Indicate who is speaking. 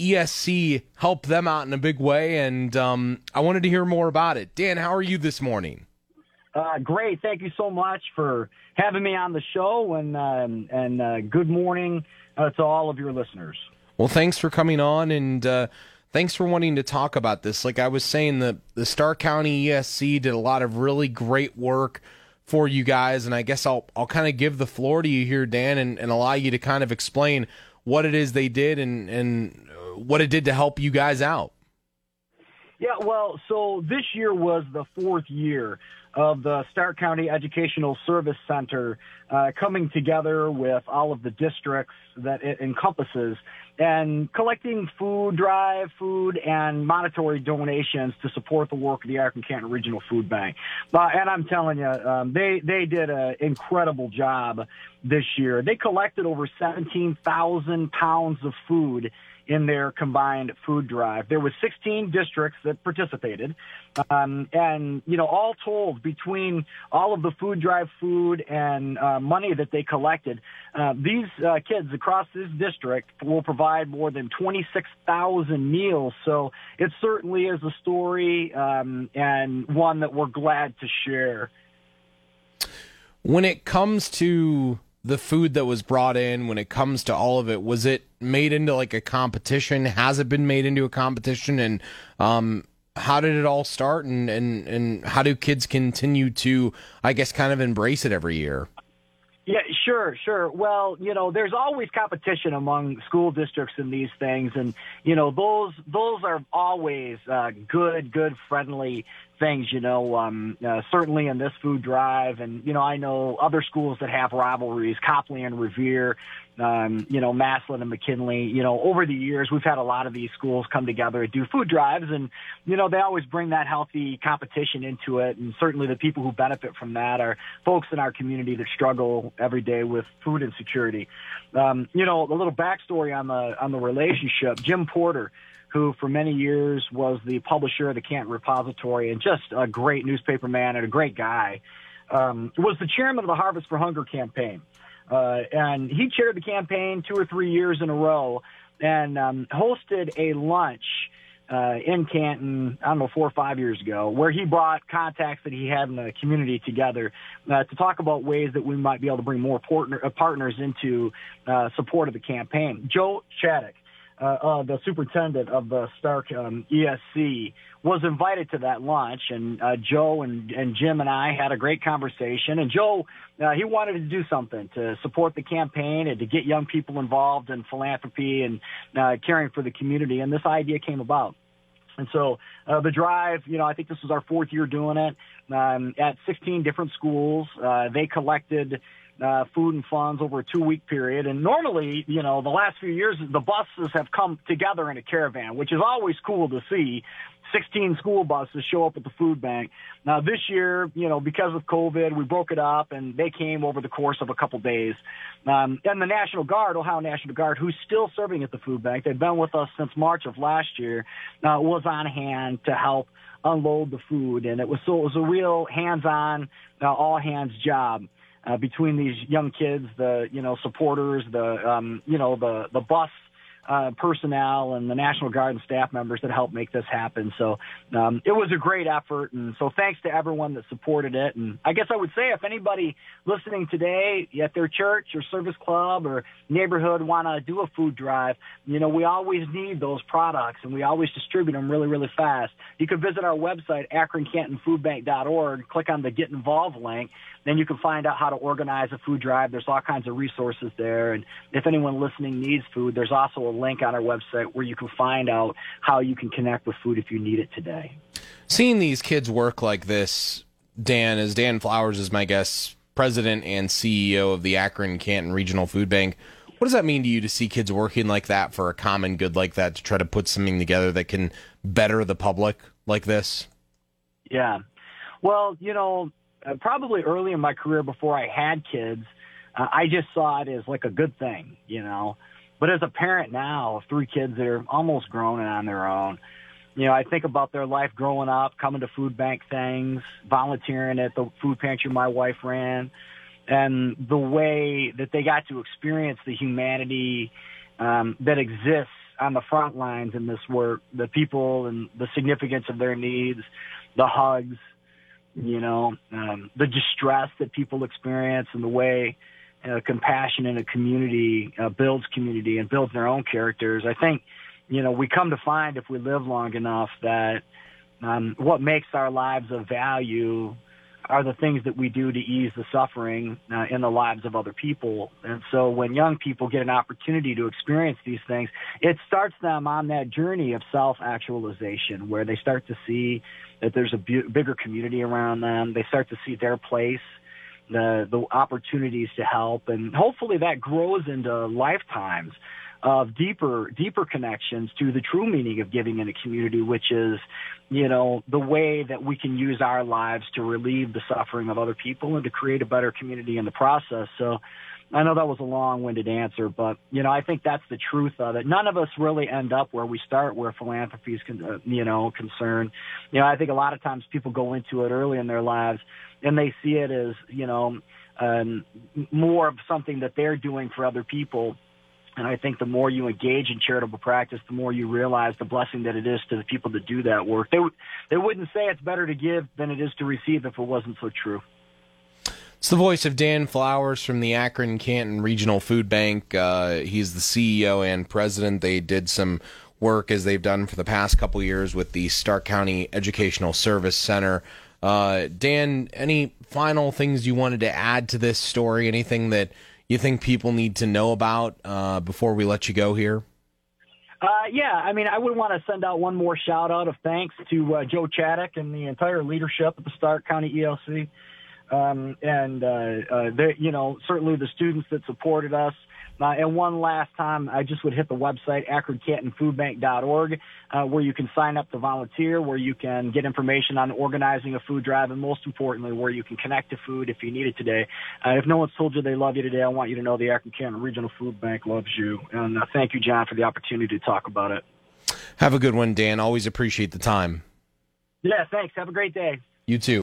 Speaker 1: ESC helped them out in a big way, and um, I wanted to hear more about it. Dan, how are you this morning?
Speaker 2: Uh, great. Thank you so much for having me on the show, and um, and uh, good morning uh, to all of your listeners.
Speaker 1: Well, thanks for coming on, and uh, thanks for wanting to talk about this. Like I was saying, the the Stark County ESC did a lot of really great work for you guys, and I guess I'll I'll kind of give the floor to you here, Dan, and, and allow you to kind of explain what it is they did and and what it did to help you guys out.
Speaker 2: Yeah, well, so this year was the fourth year of the Stark County Educational Service Center uh, coming together with all of the districts that it encompasses and collecting food drive, food, and monetary donations to support the work of the Akron Canton Regional Food Bank. Uh, and I'm telling you, um, they they did an incredible job this year. They collected over 17,000 pounds of food in their combined food drive. There was 16 districts that participated, um, and you know, all told, between all of the food drive food and uh, money that they collected, uh, these uh, kids across this district will provide more than 26,000 meals. So it certainly is a story um, and one that we're glad to share.
Speaker 1: When it comes to the food that was brought in when it comes to all of it was it made into like a competition has it been made into a competition and um how did it all start and and and how do kids continue to i guess kind of embrace it every year
Speaker 2: sure, sure. Well, you know, there's always competition among school districts in these things, and you know, those those are always uh, good, good, friendly things. You know, um, uh, certainly in this food drive, and you know, I know other schools that have rivalries, Copley and Revere um, you know, Massillon and McKinley. You know, over the years, we've had a lot of these schools come together and do food drives, and you know, they always bring that healthy competition into it. And certainly, the people who benefit from that are folks in our community that struggle every day with food insecurity. Um, you know, a little backstory on the on the relationship. Jim Porter who for many years was the publisher of the Canton Repository and just a great newspaper man and a great guy, um, was the chairman of the Harvest for Hunger campaign. Uh, and he chaired the campaign two or three years in a row and um, hosted a lunch uh, in Canton, I don't know, four or five years ago, where he brought contacts that he had in the community together uh, to talk about ways that we might be able to bring more partner, uh, partners into uh, support of the campaign. Joe Chaddock, uh, uh, the superintendent of the Stark um, ESC, was invited to that lunch, and uh, Joe and, and Jim and I had a great conversation. And Joe, uh, he wanted to do something to support the campaign and to get young people involved in philanthropy and uh, caring for the community. And this idea came about. And so uh, the drive, you know, I think this was our fourth year doing it um, at 16 different schools. Uh, they collected uh, food and funds over a two week period. And normally, you know, the last few years, the buses have come together in a caravan, which is always cool to see. 16 school buses show up at the food bank. Now this year, you know, because of COVID, we broke it up and they came over the course of a couple days. Um, and the National Guard, Ohio National Guard, who's still serving at the food bank, they've been with us since March of last year, uh, was on hand to help unload the food. And it was so, it was a real hands-on, uh, all hands job uh, between these young kids, the you know supporters, the um, you know the the bus uh, personnel and the National Guard and staff members that helped make this happen. So um, it was a great effort, and so thanks to everyone that supported it. And I guess I would say if anybody listening today at their church or service club or neighborhood want to do a food drive, you know we always need those products, and we always distribute them really really fast. You can visit our website akroncantonfoodbank.org, click on the Get Involved link, then you can find out how to organize a food drive. There's all kinds of resources there, and if anyone listening needs food, there's also a link on our website where you can find out how you can connect with food if you need it today.
Speaker 1: Seeing these kids work like this, Dan, as Dan Flowers is my guest, president and CEO of the Akron Canton Regional Food Bank. What does that mean to you to see kids working like that for a common good like that to try to put something together that can better the public like this?
Speaker 2: Yeah. Well, you know, uh, probably early in my career before I had kids, uh, I just saw it as like a good thing, you know. But as a parent now of three kids that are almost grown and on their own, you know, I think about their life growing up, coming to food bank things, volunteering at the food pantry my wife ran, and the way that they got to experience the humanity um, that exists on the front lines in this work, the people and the significance of their needs, the hugs, you know, um, the distress that people experience and the way uh, compassion in a community uh, builds community and builds their own characters. I think, you know, we come to find if we live long enough that um, what makes our lives of value are the things that we do to ease the suffering uh, in the lives of other people. And so when young people get an opportunity to experience these things, it starts them on that journey of self-actualization where they start to see that there's a bu- bigger community around them. They start to see their place the the opportunities to help, and hopefully that grows into lifetimes of deeper deeper connections to the true meaning of giving in a community, which is, you know, the way that we can use our lives to relieve the suffering of other people and to create a better community in the process. So. I know that was a long-winded answer, but you know, I think that's the truth of it. None of us really end up where we start, where philanthropy is, uh, you know, concerned. You know, I think a lot of times people go into it early in their lives and they see it as you know um, more of something that they're doing for other people. And I think the more you engage in charitable practice, the more you realize the blessing that it is to the people that do that work. They w- they wouldn't say it's better to give than it is to receive if it wasn't so true.
Speaker 1: It's the voice of Dan Flowers from the Akron Canton Regional Food Bank. Uh, he's the CEO and president. They did some work as they've done for the past couple years with the Stark County Educational Service Center. Uh, Dan, any final things you wanted to add to this story? Anything that you think people need to know about uh, before we let you go here?
Speaker 2: Uh, yeah, I mean, I would want to send out one more shout out of thanks to uh, Joe Chaddock and the entire leadership of the Stark County ESC. Um, and, uh, uh, you know, certainly the students that supported us, uh, and one last time, I just would hit the website, akroncantonfoodbank.org, uh, where you can sign up to volunteer, where you can get information on organizing a food drive, and most importantly, where you can connect to food if you need it today. Uh, if no one's told you they love you today, I want you to know the Akron Canton Regional Food Bank loves you. And uh, thank you, John, for the opportunity to talk about it.
Speaker 1: Have a good one, Dan. Always appreciate the time.
Speaker 2: Yeah, thanks. Have a great day.
Speaker 1: You too.